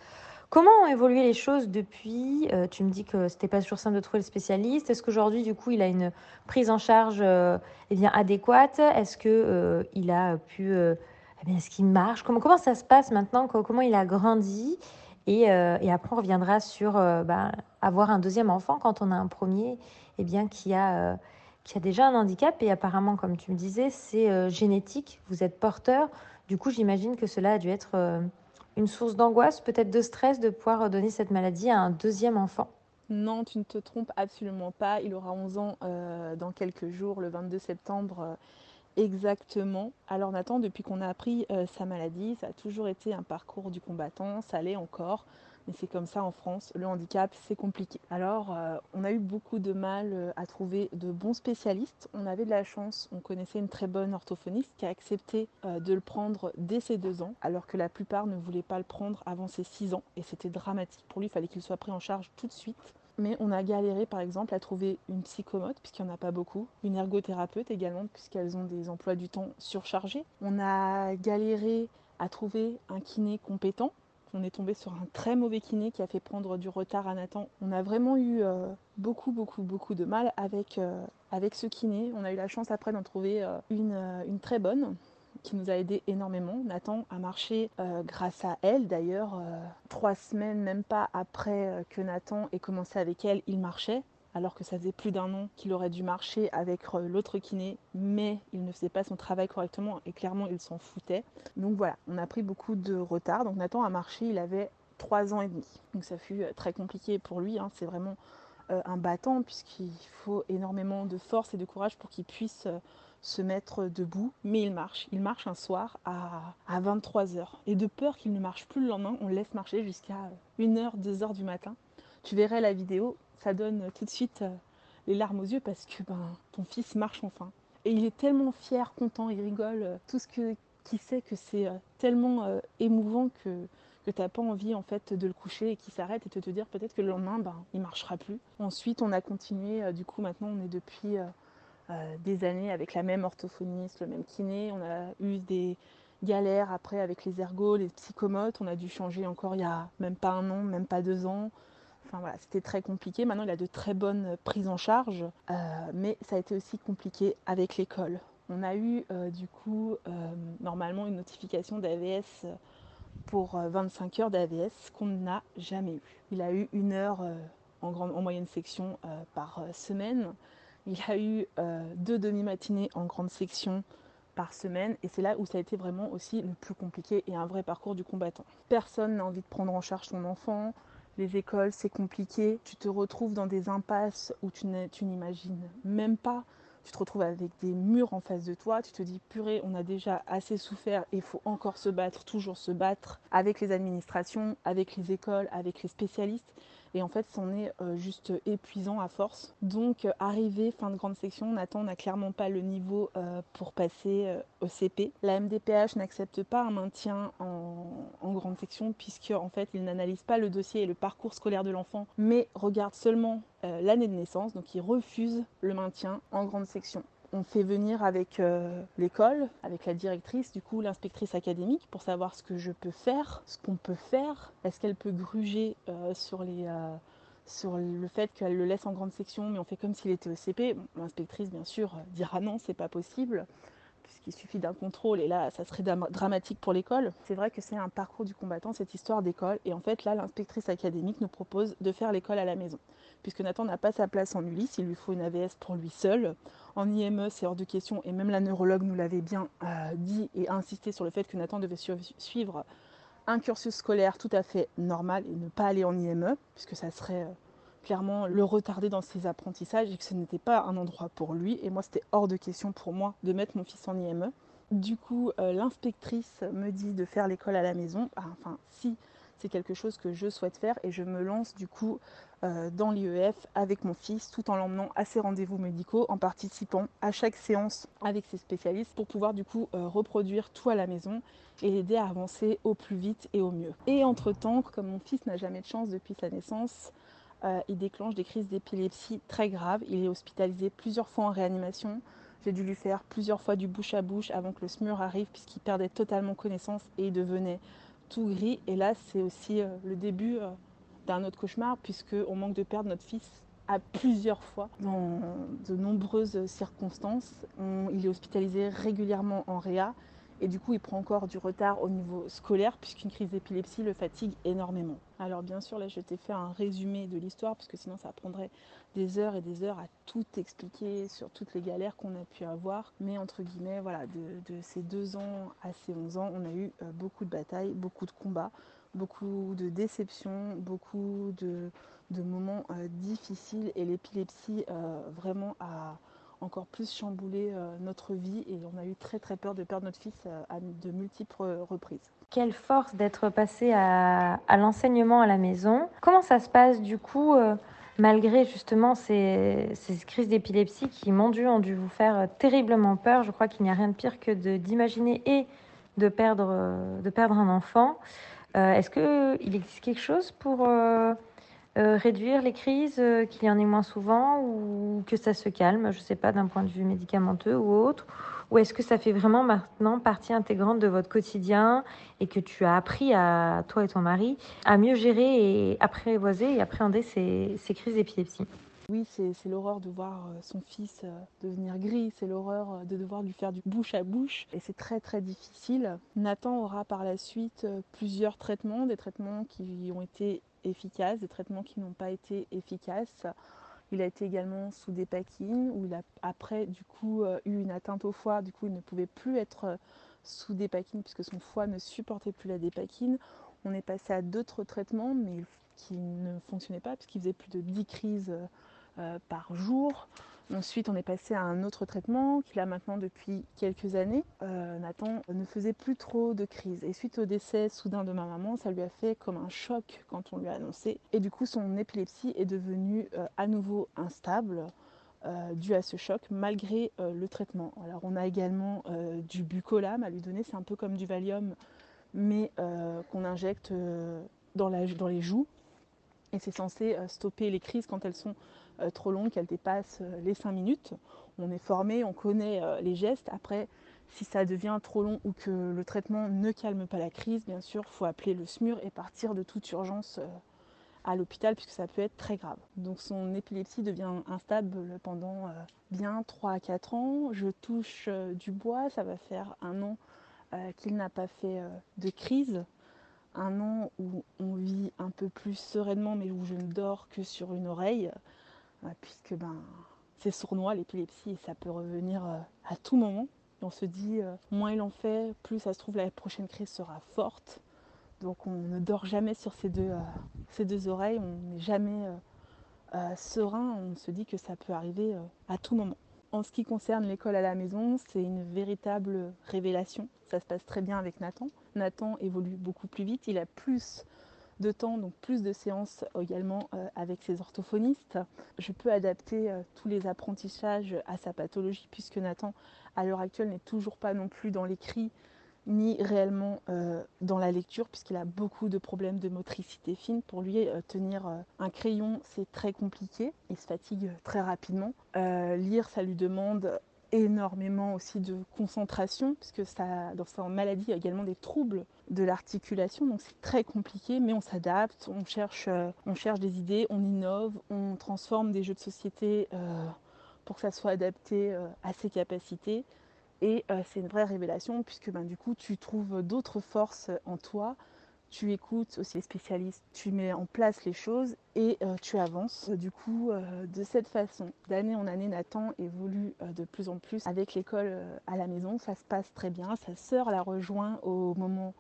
Comment ont évolué les choses depuis Tu me dis que c'était pas toujours simple de trouver le spécialiste. Est-ce qu'aujourd'hui, du coup, il a une prise en charge eh bien, adéquate? Est-ce qu'il il a pu est-ce qu'il marche comment, ça se passe maintenant? Comment il a grandi? Et, euh, après, on reviendra sur euh, bah, avoir un deuxième enfant quand on a un premier eh bien, qui, a, euh, qui a déjà un handicap. Et apparemment, comme tu me disais, c'est génétique. Vous êtes porteur. Du coup, j'imagine que cela a dû être une source d'angoisse, peut-être de stress, de pouvoir donner cette maladie à un deuxième enfant. Non, tu ne te trompes absolument pas. Il aura 11 ans dans quelques jours, le 22 septembre exactement. Alors Nathan, depuis qu'on a appris euh, sa maladie, ça a toujours été un parcours du combattant, ça l'est encore, mais c'est comme ça en France, le handicap c'est compliqué. Alors euh, on a eu beaucoup de mal euh, à trouver de bons spécialistes, on avait de la chance, on connaissait une très bonne orthophoniste qui a accepté de le prendre dès ses deux ans, alors que la plupart ne voulaient pas le prendre avant ses six ans, et c'était dramatique. Pour lui, il fallait qu'il soit pris en charge tout de suite. Mais on a galéré par exemple à trouver une psychomote, puisqu'il n'y en a pas beaucoup, une ergothérapeute également, puisqu'elles ont des emplois du temps surchargés. On a galéré à trouver un kiné compétent. On est tombé sur un très mauvais kiné qui a fait prendre du retard à Nathan. On a vraiment eu euh, beaucoup, beaucoup, beaucoup de mal avec, euh, avec ce kiné. On a eu la chance après d'en trouver euh, une, une très bonne qui nous a aidé énormément. Nathan a marché euh, grâce à elle. D'ailleurs, euh, trois semaines, même pas après euh, que Nathan ait commencé avec elle, il marchait. Alors que ça faisait plus d'un an qu'il aurait dû marcher avec l'autre kiné, mais il ne faisait pas son travail correctement et clairement il s'en foutait. Donc voilà, on a pris beaucoup de retard. Donc Nathan a marché, il avait trois ans et demi. Donc ça fut très compliqué pour lui. Hein. C'est vraiment un battant puisqu'il faut énormément de force et de courage pour qu'il puisse se mettre debout, mais il marche. Il marche un soir à, 23h. Et de peur qu'il ne marche plus le lendemain, on le laisse marcher jusqu'à 1h, 2h du matin. Tu verrais la vidéo, ça donne tout de suite euh, les larmes aux yeux parce que ben, ton fils marche enfin. Et il est tellement fier, content, il rigole, euh, tout ce que, qui sait que c'est euh, tellement émouvant que, que tu n'as pas envie en fait de le coucher et qu'il s'arrête et de te dire peut-être que le lendemain ben, il marchera plus. Ensuite on a continué, du coup maintenant on est depuis des années avec la même orthophoniste, le même kiné. On a eu des galères après avec les ergots, les psychomotes. On a dû changer encore il y a même pas un an, même pas deux ans. Enfin voilà, c'était très compliqué. Maintenant, il a de très bonnes prises en charge, euh, mais ça a été aussi compliqué avec l'école. On a eu euh, du coup normalement une notification d'AVS pour 25 heures d'AVS qu'on n'a jamais eu. Il a eu une heure en, grande, en moyenne section par semaine. Il a eu euh, deux demi-matinées en grande section par semaine et c'est là où ça a été vraiment aussi le plus compliqué et un vrai parcours du combattant. Personne n'a envie de prendre en charge son enfant, les écoles c'est compliqué, tu te retrouves dans des impasses où tu n'imagines même pas, tu te retrouves avec des murs en face de toi, tu te dis purée on a déjà assez souffert et il faut encore se battre, toujours se battre avec les administrations, avec les écoles, avec les spécialistes et en fait, c'en est euh, juste épuisant à force. Donc, euh, arrivé fin de grande section, Nathan n'a clairement pas le niveau euh, pour passer au CP. La MDPH n'accepte pas un maintien en, en grande section puisque en fait, il n'analyse pas le dossier et le parcours scolaire de l'enfant, mais regarde seulement l'année de naissance. Donc, il refuse le maintien en grande section on fait venir avec euh, l'école, avec la directrice, du coup l'inspectrice académique, pour savoir ce que je peux faire, ce qu'on peut faire. Est-ce qu'elle peut gruger euh, euh, sur le fait qu'elle le laisse en grande section, mais on fait comme s'il était au L'inspectrice, bien sûr, dira non, c'est pas possible puisqu'il suffit d'un contrôle et là ça serait dramatique pour l'école. C'est vrai que c'est un parcours du combattant cette histoire d'école et en fait là l'inspectrice académique nous propose de faire l'école à la maison puisque Nathan n'a pas sa place en Ulysse, il lui faut une AVS pour lui seul. En IME c'est hors de question et même la neurologue nous l'avait bien euh, dit et insisté sur le fait que Nathan devait suivre un cursus scolaire tout à fait normal et ne pas aller en IME puisque ça serait euh, clairement le retarder dans ses apprentissages et que ce n'était pas un endroit pour lui. Et moi, c'était hors de question pour moi de mettre mon fils en IME. Du coup, euh, l'inspectrice me dit de faire l'école à la maison. Ah, enfin, si c'est quelque chose que je souhaite faire et je me lance du coup dans l'IEF avec mon fils tout en l'emmenant à ses rendez-vous médicaux, en participant à chaque séance avec ses spécialistes pour pouvoir du coup euh, reproduire tout à la maison et l'aider à avancer au plus vite et au mieux. Et entre-temps, comme mon fils n'a jamais de chance depuis sa naissance, euh, il déclenche des crises d'épilepsie très graves. Il est hospitalisé plusieurs fois en réanimation. J'ai dû lui faire plusieurs fois du bouche à bouche avant que le SMUR arrive puisqu'il perdait totalement connaissance et il devenait tout gris. Et là, c'est aussi le début d'un autre cauchemar, puisqu'on manque de perdre notre fils à plusieurs fois dans de nombreuses circonstances. il est hospitalisé régulièrement en réa et du coup il prend encore du retard au niveau scolaire puisqu'une crise d'épilepsie le fatigue énormément. Alors bien sûr là je t'ai fait un résumé de l'histoire parce que sinon ça prendrait des heures et des heures à tout expliquer sur toutes les galères qu'on a pu avoir. Mais entre guillemets voilà de, ces deux ans à ces 11 ans on a eu euh, beaucoup de batailles, beaucoup de combats beaucoup de déceptions, beaucoup de, moments euh, difficiles et l'épilepsie euh, vraiment a encore plus chamboulé euh, notre vie et on a eu très très peur de perdre notre fils à de multiples reprises. Quelle force d'être passé à, l'enseignement à la maison. Comment ça se passe du coup malgré justement ces, crises d'épilepsie qui, mon ont dû vous faire terriblement peur. Je crois qu'il n'y a rien de pire que d'imaginer et de perdre un enfant. Euh, est-ce qu'il existe quelque chose pour euh, euh, réduire les crises, qu'il y en ait moins souvent ou que ça se calme, je ne sais pas, d'un point de vue médicamenteux ou autre? Ou est-ce que ça fait vraiment maintenant partie intégrante de votre quotidien et que tu as appris à toi et ton mari à mieux gérer et apprivoiser et appréhender ces crises d'épilepsie oui, c'est l'horreur de voir euh, son fils euh, devenir gris, c'est l'horreur euh, de devoir lui faire du bouche à bouche et c'est très très difficile. Nathan aura par la suite plusieurs traitements, des traitements qui ont été efficaces, des traitements qui n'ont pas été efficaces. Il a été également sous des où il a après du coup eu une atteinte au foie, du coup il ne pouvait plus être sous des puisque son foie ne supportait plus la dépakine. On est passé à d'autres traitements mais qui ne fonctionnaient pas puisqu'il faisait plus de 10 crises par jour. Ensuite, on est passé à un autre traitement qu'il a maintenant depuis quelques années. Euh, Nathan ne faisait plus trop de crises. Et suite au décès soudain de ma maman, ça lui a fait comme un choc quand on lui a annoncé. Et du coup, son épilepsie est devenue euh, à nouveau instable. dû à ce choc malgré le traitement. Alors on a également du bucolam à lui donner, c'est un peu comme du Valium mais qu'on injecte dans, les joues et c'est censé stopper les crises quand elles sont euh, trop longue, qu'elle dépasse euh, les 5 minutes. On est formé, on connaît euh, les gestes. Après, si ça devient trop long ou que le traitement ne calme pas la crise, bien sûr, il faut appeler le SMUR et partir de toute urgence à l'hôpital puisque ça peut être très grave. Donc son épilepsie devient instable pendant bien 3 à 4 ans. Je touche du bois, ça va faire un an qu'il n'a pas fait de crise. Un an où on vit un peu plus sereinement mais où je ne dors que sur une oreille puisque ben, c'est sournois l'épilepsie et ça peut revenir euh, à tout moment. on se dit, euh, moins il en fait, plus ça se trouve la prochaine crise sera forte. Donc on ne dort jamais sur ces euh, ces deux oreilles, on n'est jamais serein, on se dit que ça peut arriver à tout moment. En ce qui concerne l'école à la maison, c'est une véritable révélation. Ça se passe très bien avec Nathan. Nathan évolue beaucoup plus vite, il a plus de temps, donc plus de séances également euh, avec ses orthophonistes. Je peux adapter euh, tous les apprentissages à sa pathologie puisque Nathan, à l'heure actuelle, n'est toujours pas non plus dans l'écrit ni réellement euh, dans la lecture puisqu'il a beaucoup de problèmes de motricité fine. Pour lui, tenir un crayon, c'est très compliqué. Il se fatigue très rapidement. lire, ça lui demande énormément aussi de concentration, puisque ça, dans sa maladie, il y a également des troubles de l'articulation, donc c'est très compliqué, mais on s'adapte, on cherche, euh, on cherche des idées, on innove, on transforme des jeux de société euh, pour que ça soit adapté euh, à ses capacités. Et c'est une vraie révélation, puisque ben, du coup, tu trouves d'autres forces en toi tu écoutes aussi les spécialistes, tu mets en place les choses et tu avances. Du coup, de cette façon, d'année en année, Nathan évolue de plus en plus avec l'école à la maison. Ça se passe très bien. Sa sœur la rejoint au moment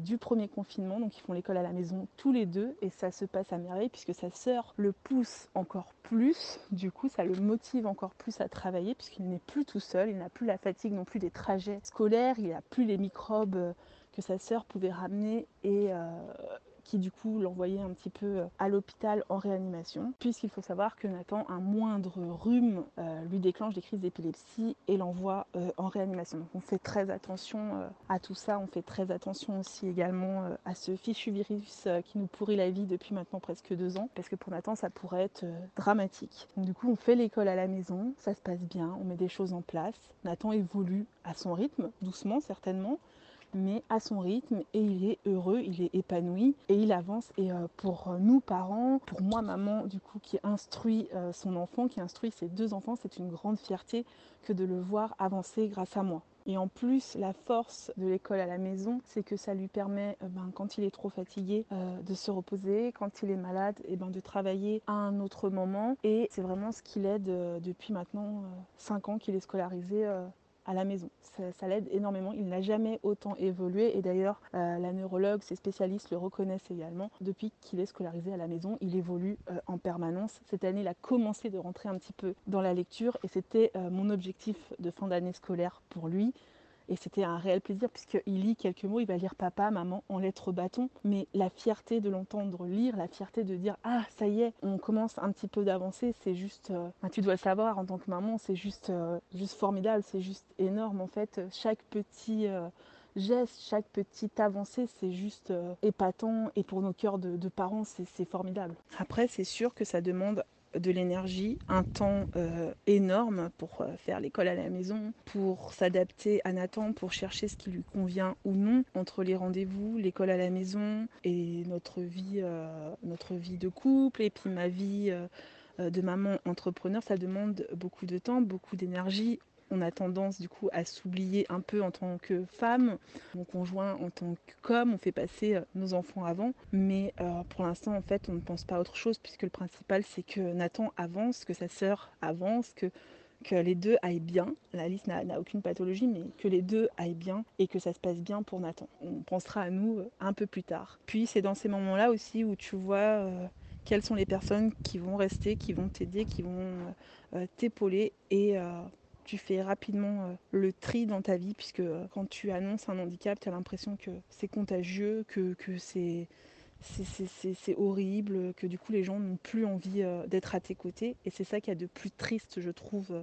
du premier confinement. Donc ils font l'école à la maison tous les deux et ça se passe à merveille puisque sa sœur le pousse encore plus. Du coup, ça le motive encore plus à travailler puisqu'il n'est plus tout seul. Il n'a plus la fatigue non plus des trajets scolaires. Il n'a plus les microbes que sa sœur pouvait ramener et euh, qui du coup l'envoyait un petit peu à l'hôpital en réanimation, puisqu'il faut savoir que Nathan, un moindre rhume lui déclenche des crises d'épilepsie et l'envoie en réanimation. Donc on fait très attention à tout ça, on fait très attention aussi également à ce fichu virus qui nous pourrit la vie depuis maintenant presque deux ans, parce que pour Nathan ça pourrait être dramatique. Du coup on fait l'école à la maison, ça se passe bien, on met des choses en place. Nathan évolue à son rythme, doucement certainement, mais à son rythme et il est heureux, il est épanoui et il avance. Et euh, pour nous parents, pour moi maman du coup qui instruit euh, son enfant, qui instruit ses deux enfants, c'est une grande fierté que de le voir avancer grâce à moi. Et en plus, la force de l'école à la maison, c'est que ça lui permet, euh, ben, quand il est trop fatigué, de se reposer, quand il est malade, et ben, de travailler à un autre moment. Et c'est vraiment ce qui l'aide depuis maintenant 5 ans qu'il est scolarisé à la maison. Ça, l'aide énormément. Il n'a jamais autant évolué et d'ailleurs euh, la neurologue, ses spécialistes le reconnaissent également. Depuis qu'il est scolarisé à la maison, il évolue euh, en permanence. Cette année, il a commencé de rentrer un petit peu dans la lecture et c'était euh, mon objectif de fin d'année scolaire pour lui. Et c'était un réel plaisir puisqu'il lit quelques mots, il va lire papa, maman en lettres bâton. Mais la fierté de l'entendre lire, la fierté de dire ah ça y est, on commence un petit peu d'avancer, c'est juste, euh, tu dois le savoir en tant que maman, c'est juste, euh, juste formidable, c'est juste énorme en fait. Chaque petit euh, geste, chaque petite avancée, c'est juste épatant et pour nos cœurs de parents, c'est formidable. Après, c'est sûr que ça demande de l'énergie, un temps euh, énorme pour euh, faire l'école à la maison, pour s'adapter à Nathan, pour chercher ce qui lui convient ou non entre les rendez-vous, l'école à la maison et notre vie, euh, notre vie de couple et puis ma vie de maman entrepreneur, ça demande beaucoup de temps, beaucoup d'énergie on a tendance du coup à s'oublier un peu en tant que femme, mon conjoint en tant qu'homme, on fait passer euh, nos enfants avant, mais euh, pour l'instant en fait on ne pense pas à autre chose puisque le principal c'est que Nathan avance, que sa sœur avance, que les deux aillent bien. La liste n'a aucune pathologie, mais que les deux aillent bien et que ça se passe bien pour Nathan. On pensera à nous euh, un peu plus tard. Puis c'est dans ces moments-là aussi où tu vois quelles sont les personnes qui vont rester, qui vont t'aider, qui vont t'épauler et tu fais rapidement euh, le tri dans ta vie, puisque euh, quand tu annonces un handicap, tu as l'impression que c'est contagieux, que, c'est c'est horrible, que du coup les gens n'ont plus envie euh, d'être à tes côtés. Et c'est ça qu'il y a de plus triste, je trouve,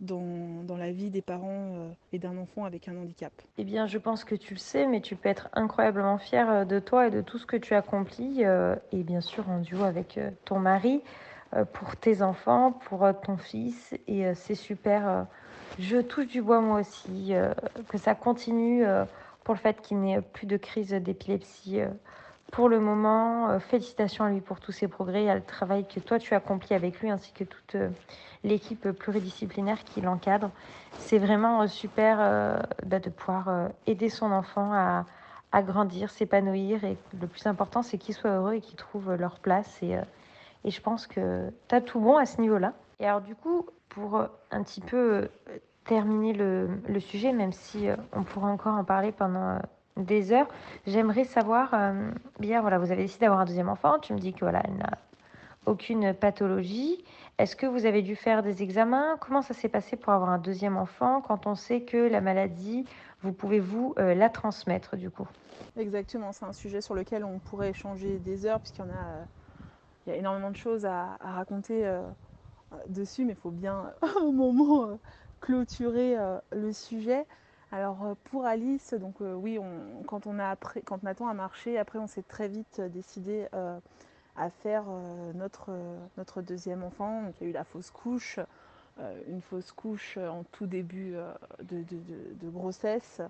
dans, dans la vie des parents et d'un enfant avec un handicap. Eh bien, je pense que tu le sais, mais tu peux être incroyablement fier de toi et de tout ce que tu accomplis, et bien sûr en duo avec ton mari. Euh, pour tes enfants, pour euh, ton fils. Et euh, c'est super. Je touche du bois moi aussi, que ça continue pour le fait qu'il n'ait plus de crise d'épilepsie pour le moment. félicitations à lui pour tous ses progrès et à le travail que toi tu accomplis avec lui ainsi que toute l'équipe pluridisciplinaire qui l'encadre. C'est vraiment super bah, de pouvoir aider son enfant à, grandir, s'épanouir et le plus important c'est qu'ils soient heureux et qu'ils trouvent leur place et je pense que tu as tout bon à ce niveau-là. Et alors du coup, pour euh, un petit peu euh, terminer le, sujet, même si euh, on pourrait encore en parler pendant des heures, j'aimerais savoir, bien voilà, vous avez décidé d'avoir un deuxième enfant, tu me dis que voilà, elle n'a aucune pathologie. Est-ce que vous avez dû faire des examens? Comment ça s'est passé pour avoir un deuxième enfant quand on sait que la maladie, vous pouvez vous la transmettre du coup? Exactement, c'est un sujet sur lequel on pourrait échanger des heures puisqu'il y en a il y a énormément de choses à, raconter euh, dessus, mais il faut bien au moment euh, clôturer euh, le sujet. Alors pour Alice, donc oui, quand on a quand Nathan a marché, après on s'est très vite décidé à faire notre, notre deuxième enfant. Donc il y a eu la fausse couche, une fausse couche en tout début de grossesse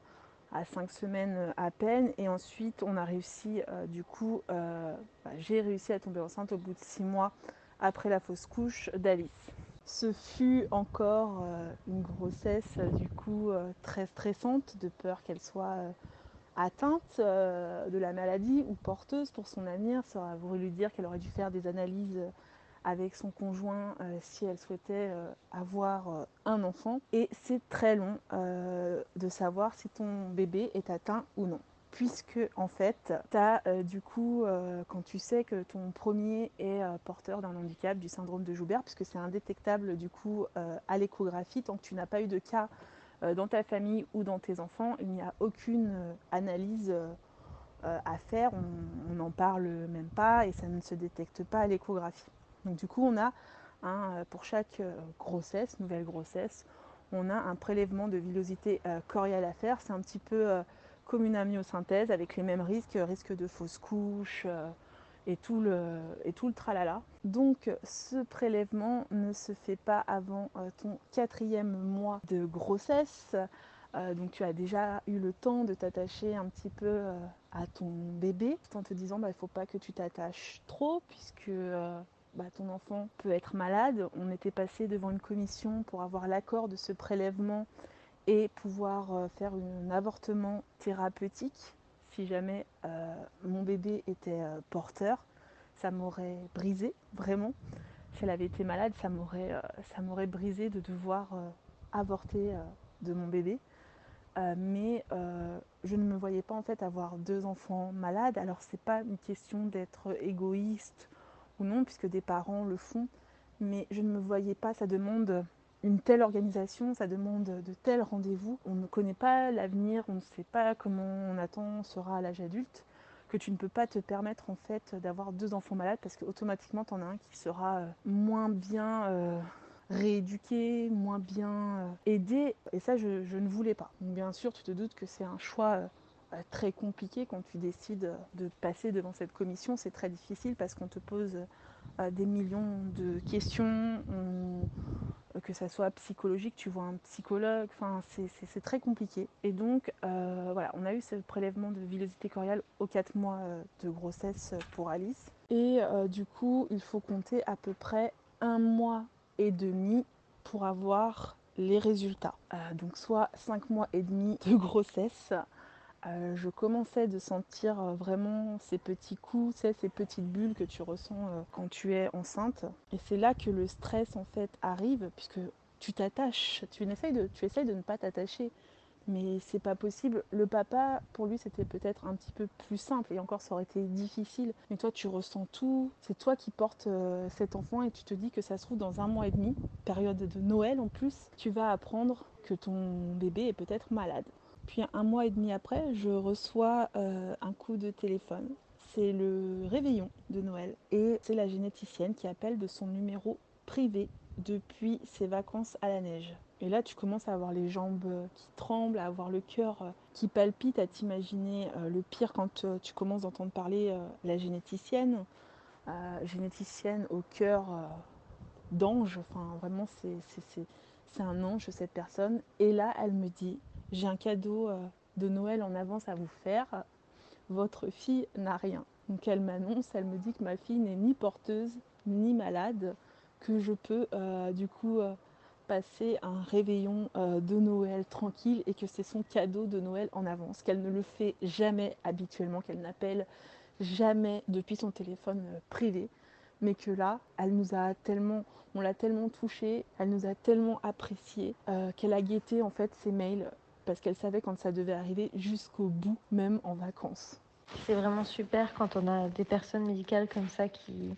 à cinq semaines euh, à peine. Et ensuite, on a réussi, euh, du coup, euh, bah, j'ai réussi à tomber enceinte au bout de six mois après la fausse couche d'Alice. Ce fut encore une grossesse, du coup, très stressante, de peur qu'elle soit atteinte de la maladie ou porteuse pour son avenir. Ça aurait voulu dire qu'elle aurait dû faire des analyses avec son conjoint euh, si elle souhaitait euh, avoir euh, un enfant. Et c'est très long de savoir si ton bébé est atteint ou non puisque en fait, tu as du coup, quand tu sais que ton premier est porteur d'un handicap, du syndrome de Joubert, puisque c'est indétectable du coup à l'échographie, tant que tu n'as pas eu de cas dans ta famille ou dans tes enfants, il n'y a aucune analyse à faire, on n'en parle même pas et ça ne se détecte pas à l'échographie. Donc du coup, on a pour chaque grossesse, nouvelle grossesse, on a un prélèvement de villosité coriale à faire. C'est un petit peu comme une amyosynthèse avec les mêmes risques, risque de fausse couche et, tout le, et tout le tralala. Donc ce prélèvement ne se fait pas avant ton quatrième mois de grossesse. Euh, donc tu as déjà eu le temps de t'attacher un petit peu euh, à ton bébé, tout en te disant bah, il ne faut pas que tu t'attaches trop puisque euh, bah, ton enfant peut être malade. On était passé devant une commission pour avoir l'accord de ce prélèvement et pouvoir faire un avortement thérapeutique si jamais mon bébé était porteur. Ça m'aurait brisé, vraiment. Si elle avait été malade, ça m'aurait brisé de devoir avorter de mon bébé. Euh, mais euh, je ne me voyais pas en fait avoir deux enfants malades. Alors c'est pas une question d'être égoïste ou non, puisque des parents le font, mais je ne me voyais pas. Ça demande une telle organisation, ça demande de tels rendez-vous. On ne connaît pas l'avenir, on ne sait pas comment on attend sera à l'âge adulte, que tu ne peux pas te permettre en fait d'avoir deux enfants malades parce qu'automatiquement tu en as un qui sera euh, moins bien rééduquer, moins bien euh, aider. Et ça, je, ne voulais pas. bien sûr, tu te doutes que c'est un choix euh, euh, très compliqué quand tu décides de passer devant cette commission. C'est très difficile parce qu'on te pose des millions de questions, que ça soit psychologique, tu vois un psychologue, enfin c'est très compliqué. Et donc voilà, on a eu ce prélèvement de villosité coriale aux 4 mois de grossesse pour Alice. Et du coup, il faut compter à peu près un mois et demi pour avoir les résultats. Euh, donc soit 5 mois et demi de grossesse. Euh, je commençais de sentir euh, vraiment ces petits coups, ces petites bulles que tu ressens quand tu es enceinte. Et c'est là que le stress en fait arrive puisque tu t'attaches, tu essayes de, ne pas t'attacher mais c'est pas possible. Le papa, pour lui, c'était peut-être un petit peu plus simple et encore ça aurait été difficile. Mais toi, tu ressens tout. C'est toi qui portes euh, cet enfant et tu te dis que ça se trouve dans un mois et demi, période de Noël en plus, tu vas apprendre que ton bébé est peut-être malade. Puis un mois et demi après, je reçois euh, un coup de téléphone. C'est le réveillon de Noël et c'est la généticienne qui appelle de son numéro privé depuis ses vacances à la neige. Et là, tu commences à avoir les jambes qui tremblent, à avoir le cœur euh, qui palpite, à t'imaginer euh, le pire quand euh, tu commences d'entendre parler la généticienne. généticienne au cœur d'ange, enfin vraiment c'est un ange cette personne. Et là, elle me dit, j'ai un cadeau de Noël en avance à vous faire, votre fille n'a rien. Donc elle m'annonce, elle me dit que ma fille n'est ni porteuse ni malade, que je peux du coup passer un réveillon euh, de Noël tranquille et que c'est son cadeau de Noël en avance, qu'elle ne le fait jamais habituellement, qu'elle n'appelle jamais depuis son téléphone euh, privé, mais que là, elle nous a tellement, on l'a tellement touchée, elle nous a tellement apprécié euh, qu'elle a guetté en fait ses mails parce qu'elle savait quand ça devait arriver jusqu'au bout, même en vacances. C'est vraiment super quand on a des personnes médicales comme ça qui,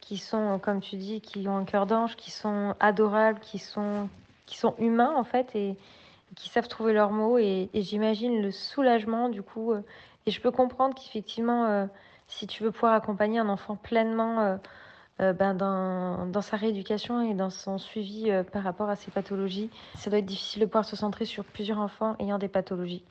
qui sont, comme tu dis, qui ont un cœur d'ange, qui sont adorables, qui sont, qui sont humains en fait et, qui savent trouver leurs mots. Et, j'imagine le soulagement du coup. Euh, et je peux comprendre qu'effectivement, euh, si tu veux pouvoir accompagner un enfant pleinement euh, ben dans, sa rééducation et dans son suivi par rapport à ses pathologies, ça doit être difficile de pouvoir se centrer sur plusieurs enfants ayant des pathologies.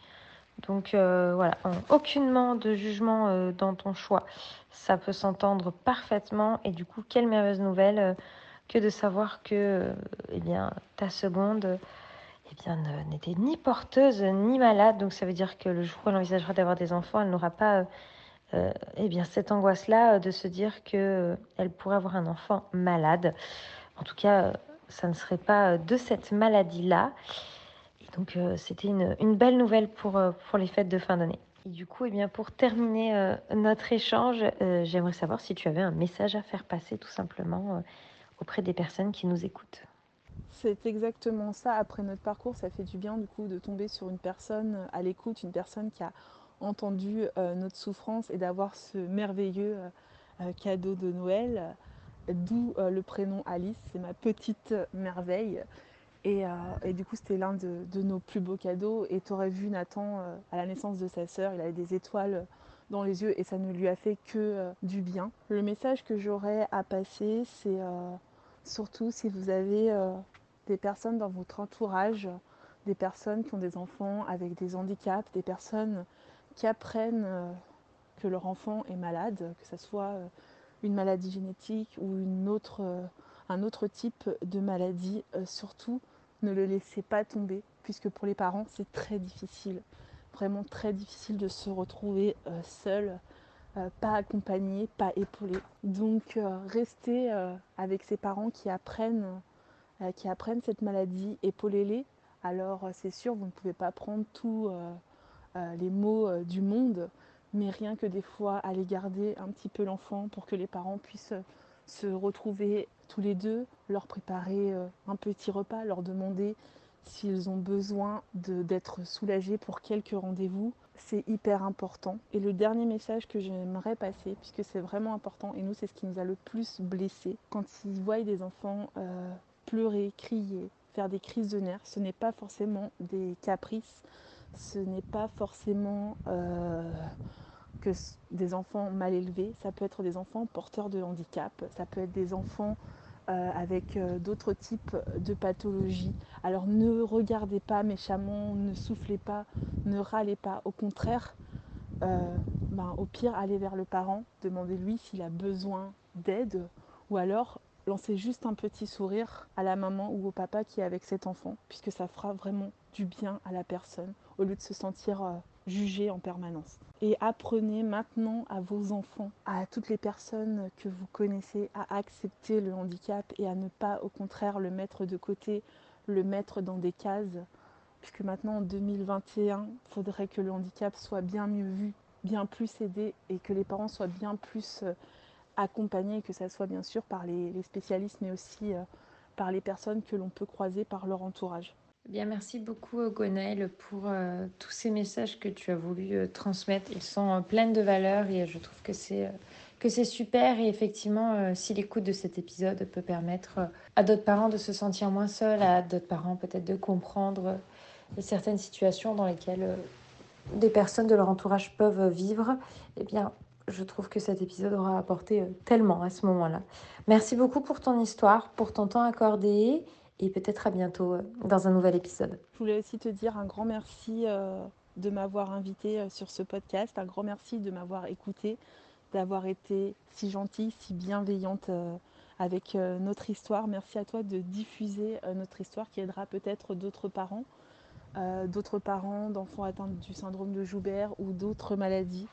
Donc euh, voilà, aucunement de jugement euh, dans ton choix. Ça peut s'entendre parfaitement et du coup, quelle merveilleuse nouvelle euh, que de savoir que eh bien, ta seconde eh bien, n'était ni porteuse ni malade. Donc ça veut dire que le jour où elle envisagera d'avoir des enfants, elle n'aura pas eh bien, cette angoisse-là de se dire qu'elle pourrait avoir un enfant malade. En tout cas, ça ne serait pas de cette maladie-là. Donc euh, c'était une, belle nouvelle pour, euh, pour les fêtes de fin d'année. Et du coup, eh bien, pour terminer euh, notre échange, j'aimerais savoir si tu avais un message à faire passer tout simplement auprès des personnes qui nous écoutent. C'est exactement ça. Après notre parcours, ça fait du bien du coup de tomber sur une personne à l'écoute, une personne qui a entendu notre souffrance et d'avoir ce merveilleux cadeau de Noël, d'où le prénom Alice. C'est ma petite merveille. Euh, et, du coup, c'était l'un de, nos plus beaux cadeaux. Et tu aurais vu Nathan euh, à la naissance de sa sœur, il avait des étoiles dans les yeux et ça ne lui a fait que du bien. Le message que j'aurais à passer, c'est surtout si vous avez des personnes dans votre entourage, des personnes qui ont des enfants avec des handicaps, des personnes qui apprennent que leur enfant est malade, que ce soit une maladie génétique ou une autre, un autre type de maladie, surtout ne le laissez pas tomber, puisque pour les parents, c'est très difficile, vraiment très difficile de se retrouver euh, seul, euh, pas accompagné, pas épaulé. Donc euh, restez avec ces parents qui apprennent, qui apprennent cette maladie, épaulez-les. Alors c'est sûr, vous ne pouvez pas prendre tous les mots du monde, mais rien que des fois aller garder un petit peu l'enfant pour que les parents puissent se retrouver tous les deux, leur préparer euh, un petit repas, leur demander s'ils ont besoin d'être soulagés pour quelques rendez-vous. C'est hyper important. Et le dernier message que j'aimerais passer, puisque c'est vraiment important, et nous c'est ce qui nous a le plus blessés, quand ils voient des enfants euh, pleurer, crier, faire des crises de nerfs, ce n'est pas forcément des caprices, ce n'est pas forcément... Euh, que des enfants mal élevés, ça peut être des enfants porteurs de handicap, ça peut être des enfants euh, avec euh, d'autres types de pathologies. Alors ne regardez pas méchamment, ne soufflez pas, ne râlez pas. Au contraire, ben, au pire, allez vers le parent, demandez-lui s'il a besoin d'aide ou alors lancez juste un petit sourire à la maman ou au papa qui est avec cet enfant, puisque ça fera vraiment du bien à la personne au lieu de se sentir juger en permanence. Et apprenez maintenant à vos enfants, à toutes les personnes que vous connaissez, à accepter le handicap et à ne pas au contraire le mettre de côté, le mettre dans des cases. Puisque maintenant en 2021, il faudrait que le handicap soit bien mieux vu, bien plus aidé et que les parents soient bien plus euh, accompagnés, que ça soit bien sûr par les, spécialistes mais aussi euh, par les personnes que l'on peut croiser par leur entourage. Bien, merci beaucoup Gonaël pour euh, tous ces messages que tu as voulu euh, transmettre. Ils sont euh, pleins de valeur et je trouve que c'est que super et effectivement si l'écoute de cet épisode peut permettre à d'autres parents de se sentir moins seuls, à d'autres parents peut-être de comprendre certaines situations dans lesquelles des personnes de leur entourage peuvent vivre, eh bien je trouve que cet épisode aura apporté tellement à ce moment-là. Merci beaucoup pour ton histoire, pour ton temps accordé et peut-être à bientôt euh, dans un nouvel épisode. Je voulais aussi te dire un grand merci euh, de m'avoir invité euh, sur ce podcast, un grand merci de m'avoir écouté, d'avoir été si gentille, si bienveillante avec notre histoire. Merci à toi de diffuser notre histoire qui aidera peut-être d'autres parents, d'autres parents d'enfants atteints du syndrome de Joubert ou d'autres maladies.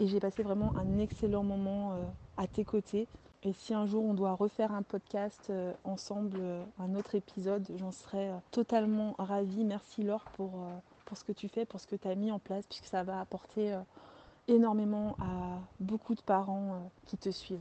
Et j'ai passé vraiment un excellent moment à tes côtés. Et si un jour on doit refaire un podcast euh, ensemble, euh, un autre épisode, j'en serais euh, totalement ravie. Merci Laure pour, pour ce que tu fais, pour ce que tu as mis en place, puisque ça va apporter énormément à beaucoup de parents qui te suivent.